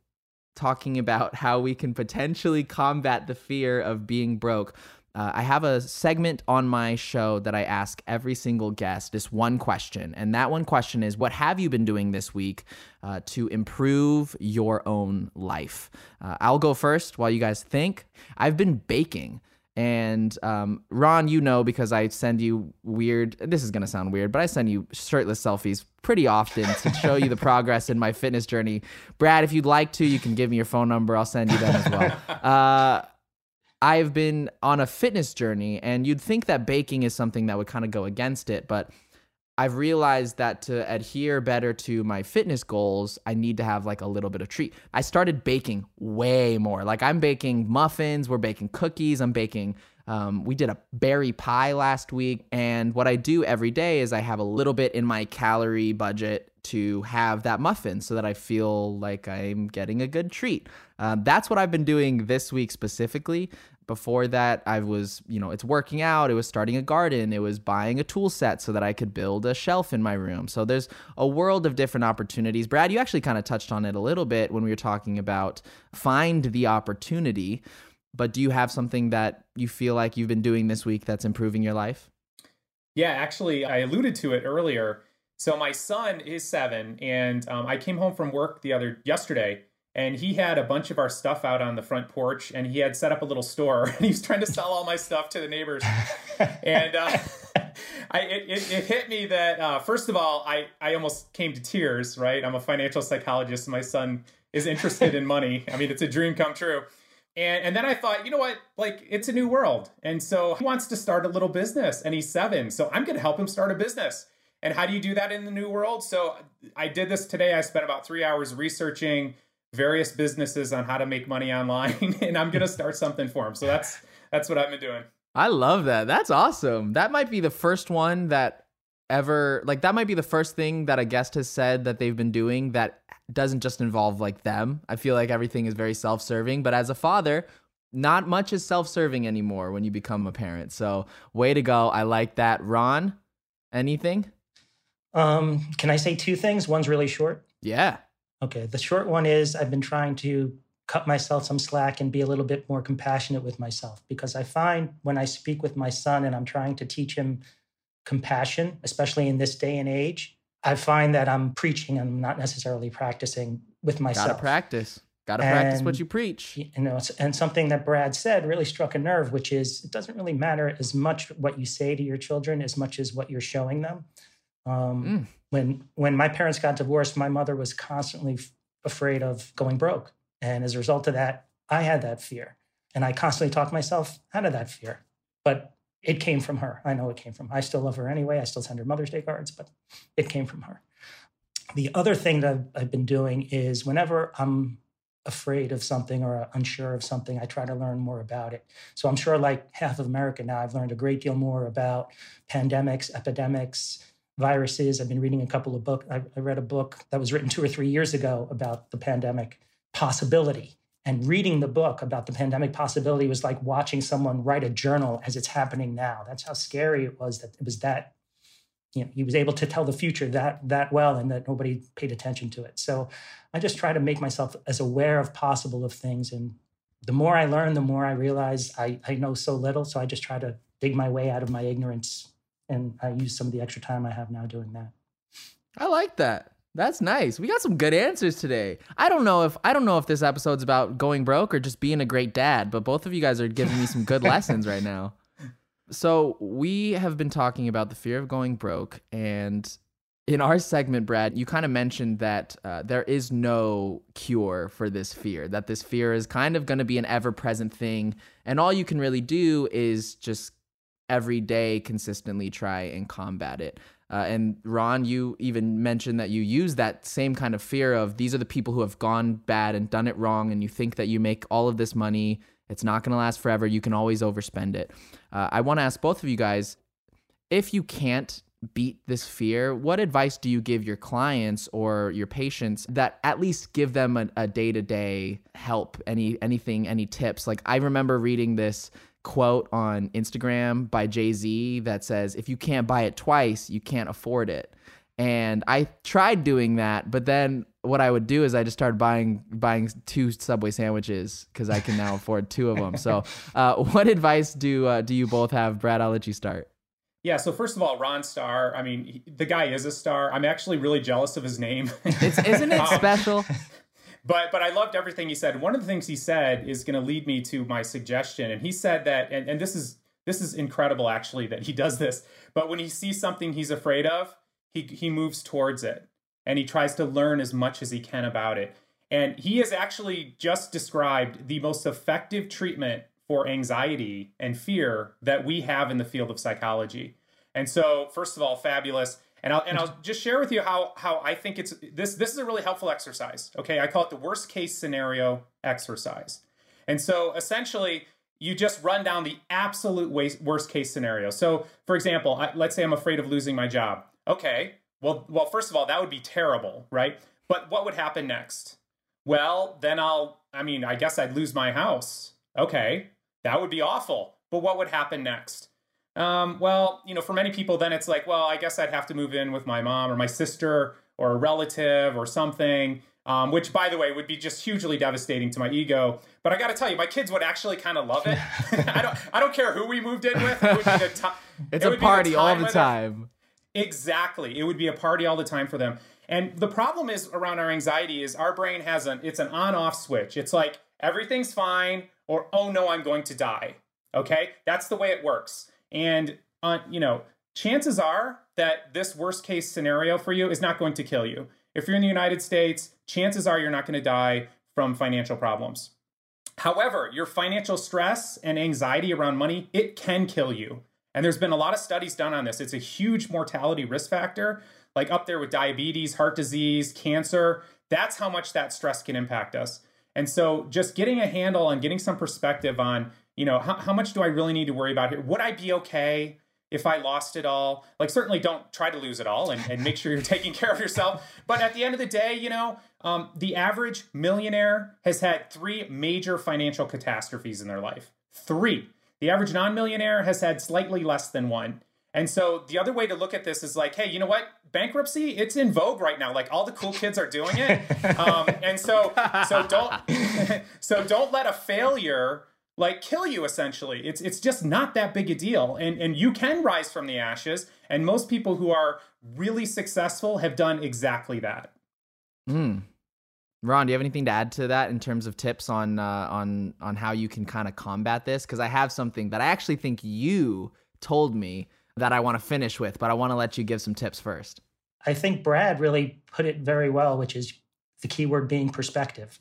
talking about <laughs> how we can potentially combat the fear of being broke, uh, I have a segment on my show that I ask every single guest this one question. And that one question is What have you been doing this week uh, to improve your own life? Uh, I'll go first while you guys think. I've been baking. And um, Ron, you know, because I send you weird, this is going to sound weird, but I send you shirtless selfies pretty often to show you the <laughs> progress in my fitness journey. Brad, if you'd like to, you can give me your phone number. I'll send you them as well. <laughs> Uh, I've been on a fitness journey, and you'd think that baking is something that would kind of go against it, but I've realized that to adhere better to my fitness goals, I need to have like a little bit of treat. I started baking way more. Like I'm baking muffins, we're baking cookies, I'm baking. Um, we did a berry pie last week, and what I do every day is I have a little bit in my calorie budget to have that muffin so that I feel like I'm getting a good treat. Um, that's what I've been doing this week specifically before that i was you know it's working out it was starting a garden it was buying a tool set so that i could build a shelf in my room. So there's a world of different opportunities. Brad you actually kind of touched on it a little bit when we were talking about find the opportunity but do you have something that you feel like you've been doing this week that's improving your life? Yeah actually i alluded to it earlier. So my son is seven and um, i came home from work the other yesterday and he had a bunch of our stuff out on the front porch and he had set up a little store <laughs> and he was trying to sell all my stuff to the neighbors. And uh, I, it, it, it, hit me that uh, first of all I, I almost came to tears right? I'm a financial psychologist and my son is interested in money. I mean it's a dream come true. And, and then i thought you know what? Like it's a new world. And so he wants to start a little business and he's seven. So i'm going to help him start a business. And how do you do that in the new world? So i did this today. I spent about three hours researching various businesses on how to make money online <laughs> and I'm going to start something for them. So that's that's what I've been doing. I love that. That's awesome. That might be the first one that ever like that might be the first thing that a guest has said that they've been doing that doesn't just involve like them. I feel like everything is very self-serving, but as a father, not much is self-serving anymore when you become a parent. So, way to go. I like that. Ron, anything? Um, can I say two things? One's really short. Yeah. Okay. The short one is I've been trying to cut myself some slack and be a little bit more compassionate with myself because I find when I speak with my son and I'm trying to teach him compassion, especially in this day and age, I find that I'm preaching and I'm not necessarily practicing with myself. Gotta practice. Gotta practice what you preach. You know, and something that Brad said really struck a nerve, which is it doesn't really matter as much what you say to your children as much as what you're showing them. Um, mm. When when my parents got divorced, my mother was constantly afraid of going broke, and as a result of that, I had that fear, and I constantly talked myself out of that fear. But it came from her. I know it came from. I still love her anyway. I still send her Mother's Day cards, but it came from her. The other thing that I've been doing is whenever I'm afraid of something or unsure of something, I try to learn more about it. So I'm sure, like half of America now, I've learned a great deal more about pandemics, epidemics, viruses. I've been reading a couple of books. I, I read a book that was written two or three years ago about the pandemic possibility. And reading the book about the pandemic possibility was like watching someone write a journal as it's happening now. That's how scary it was that it was that you know he was able to tell the future that that well and that nobody paid attention to it so i just try to make myself as aware of possible of things and the more i learn the more i realize i, I know so little so i just try to dig my way out of my ignorance and i use some of the extra time i have now doing that i like that that's nice. We got some good answers today. I don't know if I don't know if this episode's about going broke or just being a great dad, but both of you guys are giving me some good <laughs> lessons right now. So we have been talking about the fear of going broke, and in our segment, Brad, you kind of mentioned that uh, there is no cure for this fear. That this fear is kind of going to be an ever-present thing, and all you can really do is just every day consistently try and combat it. Uh, and Ron, you even mentioned that you use that same kind of fear of these are the people who have gone bad and done it wrong, and you think that you make all of this money it's not going to last forever. You can always overspend it. Uh, I want to ask both of you guys if you can't beat this fear, what advice do you give your clients or your patients that at least give them a day to day help? Any anything, any tips? Like I remember reading this quote on Instagram by Jay Z that says, "If you can't buy it twice, you can't afford it." And I tried doing that, but then what I would do is I just started buying buying two Subway sandwiches because I can now <laughs> afford two of them. So, uh, what advice do uh, do you both have, Brad? I'll let you start. Yeah. So first of all, Ron Starr. I mean, he, the guy is a star. I'm actually really jealous of his name. It's, isn't it <laughs> um, special? <laughs> but but I loved everything he said. One of the things he said is going to lead me to my suggestion, and he said that, and, and this is this is incredible actually that he does this. But when he sees something he's afraid of, he he moves towards it and he tries to learn as much as he can about it. And he has actually just described the most effective treatment for anxiety and fear that we have in the field of psychology. And so, first of all, fabulous. And I'll and mm-hmm. I'll just share with you how how I think it's this this is a really helpful exercise. Okay, I call it the worst case scenario exercise. And so essentially, you just run down the absolute worst case scenario. So, for example, let's say I'm afraid of losing my job. Okay, well, well, first of all, that would be terrible, right? But what would happen next? Well, then I'll, I mean, I guess I'd lose my house. Okay, that would be awful. But what would happen next? Um, well, you know, for many people, then it's like, well, I guess I'd have to move in with my mom or my sister or a relative or something. Um, which, by the way, would be just hugely devastating to my ego. But I got to tell you, my kids would actually kind of love it. <laughs> <laughs> I don't, I don't care who we moved in with. It would be the time. <laughs> It's it a party all the time. Exactly. It would be a party all the time for them. And the problem is around our anxiety is our brain has an it's an on-off switch. It's like everything's fine or oh no, I'm going to die. Okay? That's the way it works. And uh, you know, chances are that this worst case scenario for you is not going to kill you. If you're in the United States, chances are you're not going to die from financial problems. However, your financial stress and anxiety around money, it can kill you. And there's been a lot of studies done on this. It's a huge mortality risk factor, like up there with diabetes, heart disease, cancer. That's how much that stress can impact us. And so just getting a handle on getting some perspective on, you know, how, how much do I really need to worry about here? Would I be okay if I lost it all? Like, certainly don't try to lose it all and, and make sure you're <laughs> taking care of yourself. But at the end of the day, you know, um, the average millionaire has had three major financial catastrophes in their life. Three. The average non millionaire has had slightly less than one. And so the other way to look at this is like, hey, you know what? Bankruptcy, it's in vogue right now. Like all the cool kids are doing it. <laughs> Um, and so so don't <laughs> so don't let a failure like kill you essentially. It's it's just not that big a deal. And and you can rise from the ashes. And most people who are really successful have done exactly that. Hmm. Ron, do you have anything to add to that in terms of tips on uh, on on how you can kind of combat this? Because I have something that I actually think you told me that I want to finish with, but I want to let you give some tips first. I think Brad really put it very well, which is the keyword being perspective,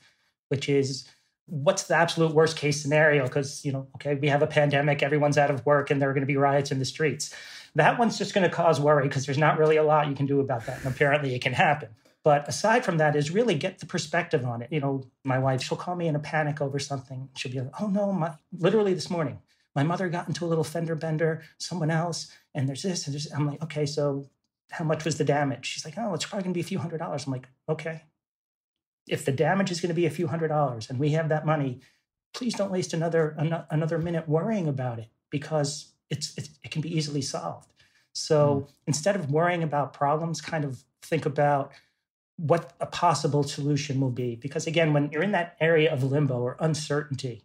which is what's the absolute worst case scenario? Because, you know, okay, we have a pandemic, everyone's out of work, and there are going to be riots in the streets. That one's just going to cause worry because there's not really a lot you can do about that. And apparently it can happen. But aside from that, is really get the perspective on it. You know, my wife, she'll call me in a panic over something. She'll be like, oh no, my literally this morning, my mother got into a little fender bender, someone else, and there's this and there's I'm like, okay, so how much was the damage? She's like, oh, it's probably gonna be a few hundred dollars. I'm like, okay. If the damage is gonna be a few hundred dollars and we have that money, please don't waste another another minute worrying about it because it's, it's it can be easily solved. So mm. instead of worrying about problems, kind of think about what a possible solution will be. Because again, when you're in that area of limbo or uncertainty,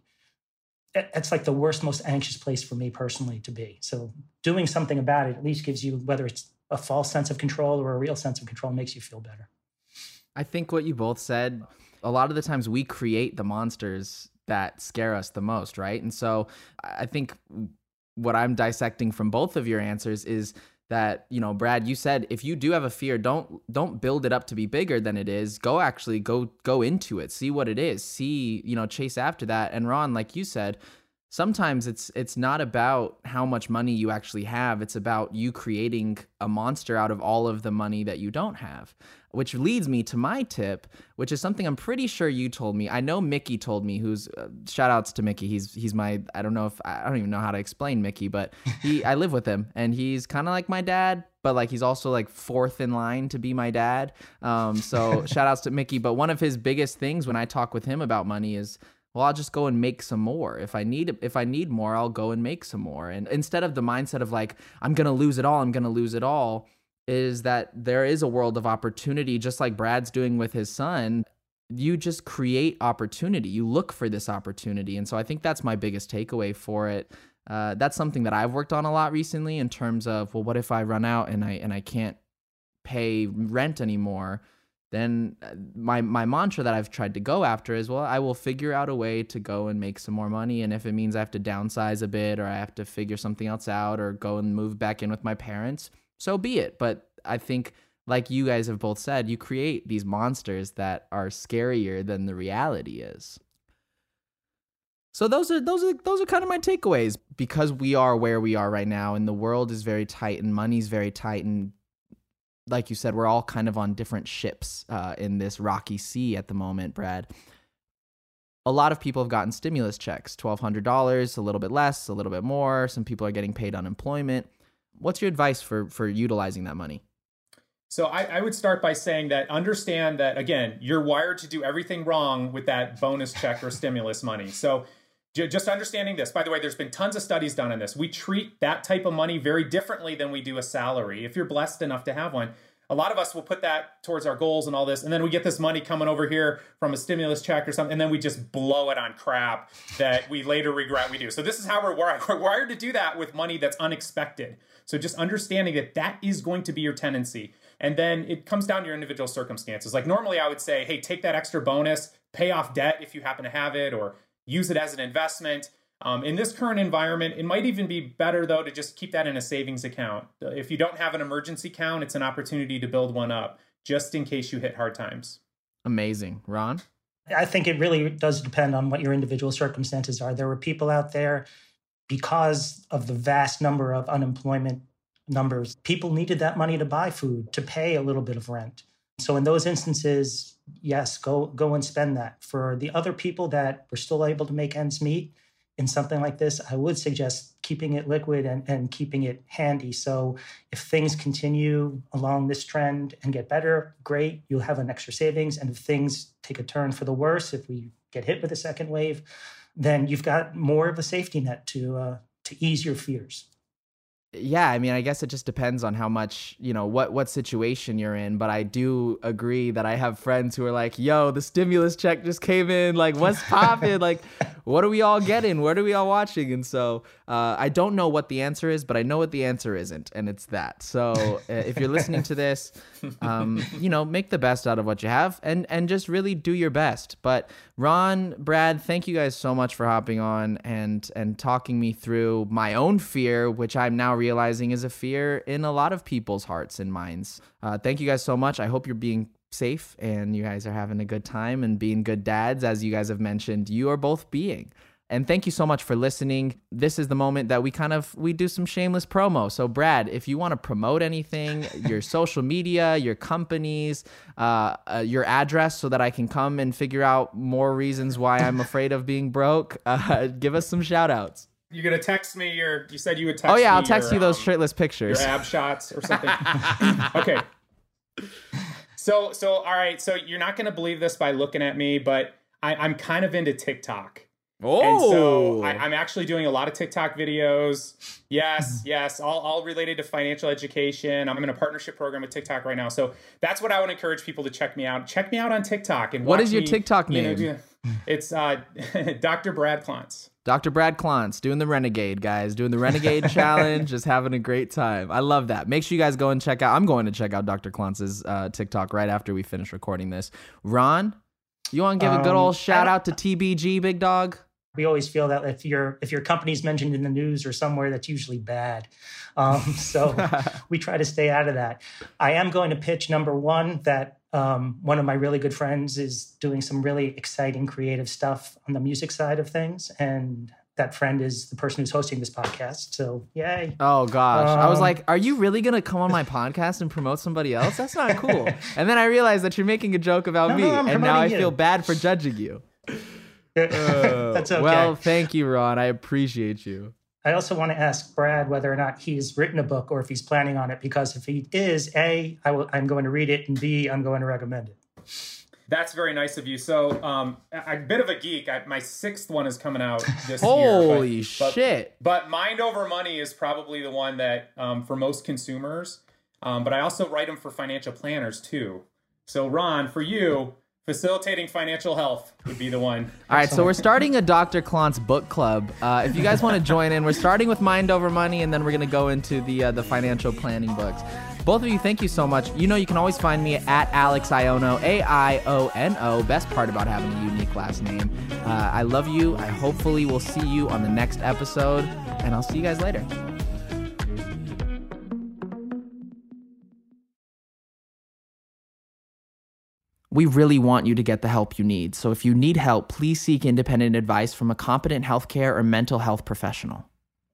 that's like the worst, most anxious place for me personally to be. So doing something about it at least gives you, whether it's a false sense of control or a real sense of control, makes you feel better. I think what you both said, a lot of the times we create the monsters that scare us the most, right? And so I think what I'm dissecting from both of your answers is that you know brad you said if you do have a fear don't don't build it up to be bigger than it is. Go actually go go into it. See what it is. See you know chase after that. And ron like you said sometimes it's it's not about how much money you actually have it's about you creating a monster out of all of the money that you don't have which leads me to my tip which is something i'm pretty sure you told me. I know mickey told me who's uh, shout outs to mickey. He's he's my i don't know if i don't even know how to explain mickey but he i live with him and he's kind of like my dad but like he's also like fourth in line to be my dad. Um so <laughs> shout outs to mickey but one of his biggest things when i talk with him about money is well i'll just go and make some more. If i need if i need more i'll go and make some more. And instead of the mindset of like i'm gonna lose it all i'm gonna lose it all is that there is a world of opportunity just like brad's doing with his son. You just create opportunity. You look for this opportunity. And so i think that's my biggest takeaway for it. Uh, that's something that i've worked on a lot recently in terms of well what if i run out and i and i can't pay rent anymore then uh, my my mantra that I've tried to go after is well I will figure out a way to go and make some more money. And if it means I have to downsize a bit or I have to figure something else out or go and move back in with my parents so be it. But I think like you guys have both said you create these monsters that are scarier than the reality is. So those are those are those are kind of my takeaways. Because we are where we are right now and the world is very tight and money's very tight and like you said, we're all kind of on different ships uh, in this rocky sea at the moment, Brad. A lot of people have gotten stimulus checks $1,200, a little bit less, a little bit more. Some people are getting paid unemployment. What's your advice for, for utilizing that money? So I, I, would start by saying that understand that again, you're wired to do everything wrong with that bonus check or stimulus money. So just understanding this. By the way, there's been tons of studies done on this. We treat that type of money very differently than we do a salary. If you're blessed enough to have one, a lot of us will put that towards our goals and all this, and then we get this money coming over here from a stimulus check or something, and then we just blow it on crap that we later regret we do. So this is how we're wired. We're wired to do that with money that's unexpected. So just understanding that that is going to be your tendency. And then it comes down to your individual circumstances. Like normally I would say, hey, take that extra bonus, pay off debt if you happen to have it, or use it as an investment. Um, in this current environment, it might even be better though to just keep that in a savings account. If you don't have an emergency account, it's an opportunity to build one up just in case you hit hard times. Amazing. Ron? I think it really does depend on what your individual circumstances are. There were people out there because of the vast number of unemployment numbers, people needed that money to buy food, to pay a little bit of rent. So in those instances, yes, go go and spend that. For the other people that were still able to make ends meet in something like this, I would suggest keeping it liquid and, and keeping it handy. So if things continue along this trend and get better, great, you'll have an extra savings. And if things take a turn for the worse, if we get hit with a second wave, then you've got more of a safety net to uh, to ease your fears. Yeah, I mean, I guess it just depends on how much, you know, what what situation you're in, but I do agree that I have friends who are like, "Yo, the stimulus check just came in. Like, what's popping? <laughs> like, what are we all getting? What are we all watching?" And so, uh, I don't know what the answer is, but I know what the answer isn't, and it's that. So, uh, if you're listening to this, <laughs> um, you know, make the best out of what you have, and and just really do your best. But Ron, Brad, thank you guys so much for hopping on and and talking me through my own fear, which I'm now realizing is a fear in a lot of people's hearts and minds. Uh, thank you guys so much. I hope you're being safe and you guys are having a good time and being good dads, as you guys have mentioned. You are both being. And thank you so much for listening. This is the moment that we kind of we do some shameless promo. So Brad, if you want to promote anything, <laughs> your social media, your companies, uh, uh, your address, so that I can come and figure out more reasons why I'm <laughs> afraid of being broke, uh, <laughs> give us some shout outs. You're gonna text me your. You said you would text. Oh yeah, I'll text your, you those um, shirtless pictures. Your ab shots or something. okay. So so all right. So you're not gonna believe this by looking at me, but I, I'm kind of into TikTok. Oh, And so I, I'm actually doing a lot of TikTok videos. Yes, yes, all, all related to financial education. I'm in a partnership program with TikTok right now. So that's what I would encourage people to check me out. Check me out on TikTok. And what is your me, TikTok you know, name? <laughs> it's uh, <laughs> Dr. Brad Klontz. Dr. Brad Klontz doing the Renegade, guys, doing the Renegade <laughs> Challenge, just having a great time. I love that. Make sure you guys go and check out. I'm going to check out Dr. Klontz's uh, TikTok right after we finish recording this. Ron, you want to give a good Um, old shout out to TBG, big dog? We always feel that if your if your company's mentioned in the news or somewhere, that's usually bad. Um, so <laughs> we try to stay out of that. I am going to pitch number one that um, one of my really good friends is doing some really exciting creative stuff on the music side of things, and that friend is the person who's hosting this podcast. So yay! Oh gosh, I was Um, like, "Are you really gonna come on my podcast and promote somebody else? That's not cool." <laughs> and then I realized that you're making a joke about No, me, no, and now I you. feel bad for judging you. <laughs> that's okay. Well, thank you, Ron. I appreciate you. I also want to ask Brad whether or not he's written a book or if he's planning on it, because if he is, A, I will, I'm going to read it, and B, I'm going to recommend it. That's very nice of you. So, um, I- a bit of a geek. I, my sixth one is coming out this Holy year. but- but- shit. But Mind Over Money is probably the one that, um, for most consumers, um, but I also write them for financial planners too. So, Ron, for you, facilitating financial health would be the one. All right, so we're starting a Dr. Klontz book club. Uh, if you guys want to join in, we're starting with Mind Over Money, and then we're going to go into the uh, the financial planning books. Both of you, thank you so much. You know, you can always find me at Alex Aiono, A I O N O. Best part about having a unique last name. Uh, I love you. I hopefully will see you on the next episode, and I'll see you guys later. We really want you to get the help you need. So if you need help, please seek independent advice from a competent healthcare or mental health professional.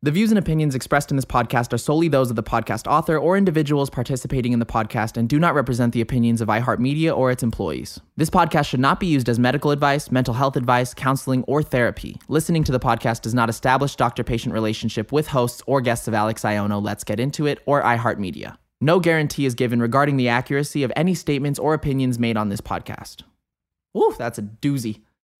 The views and opinions expressed in this podcast are solely those of the podcast author or individuals participating in the podcast and do not represent the opinions of iHeartMedia or its employees. This podcast should not be used as medical advice, mental health advice, counseling, or therapy. Listening to the podcast does not establish doctor patient relationship with hosts or guests of Alex Aiono, Let's Get Into It, or iHeartMedia. No guarantee is given regarding the accuracy of any statements or opinions made on this podcast. Ooh, that's a doozy.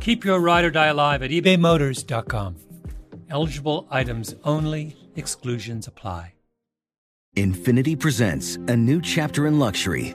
Keep your ride or die alive at ebaymotors.com. Eligible items only, exclusions apply. Infiniti presents a new chapter in luxury,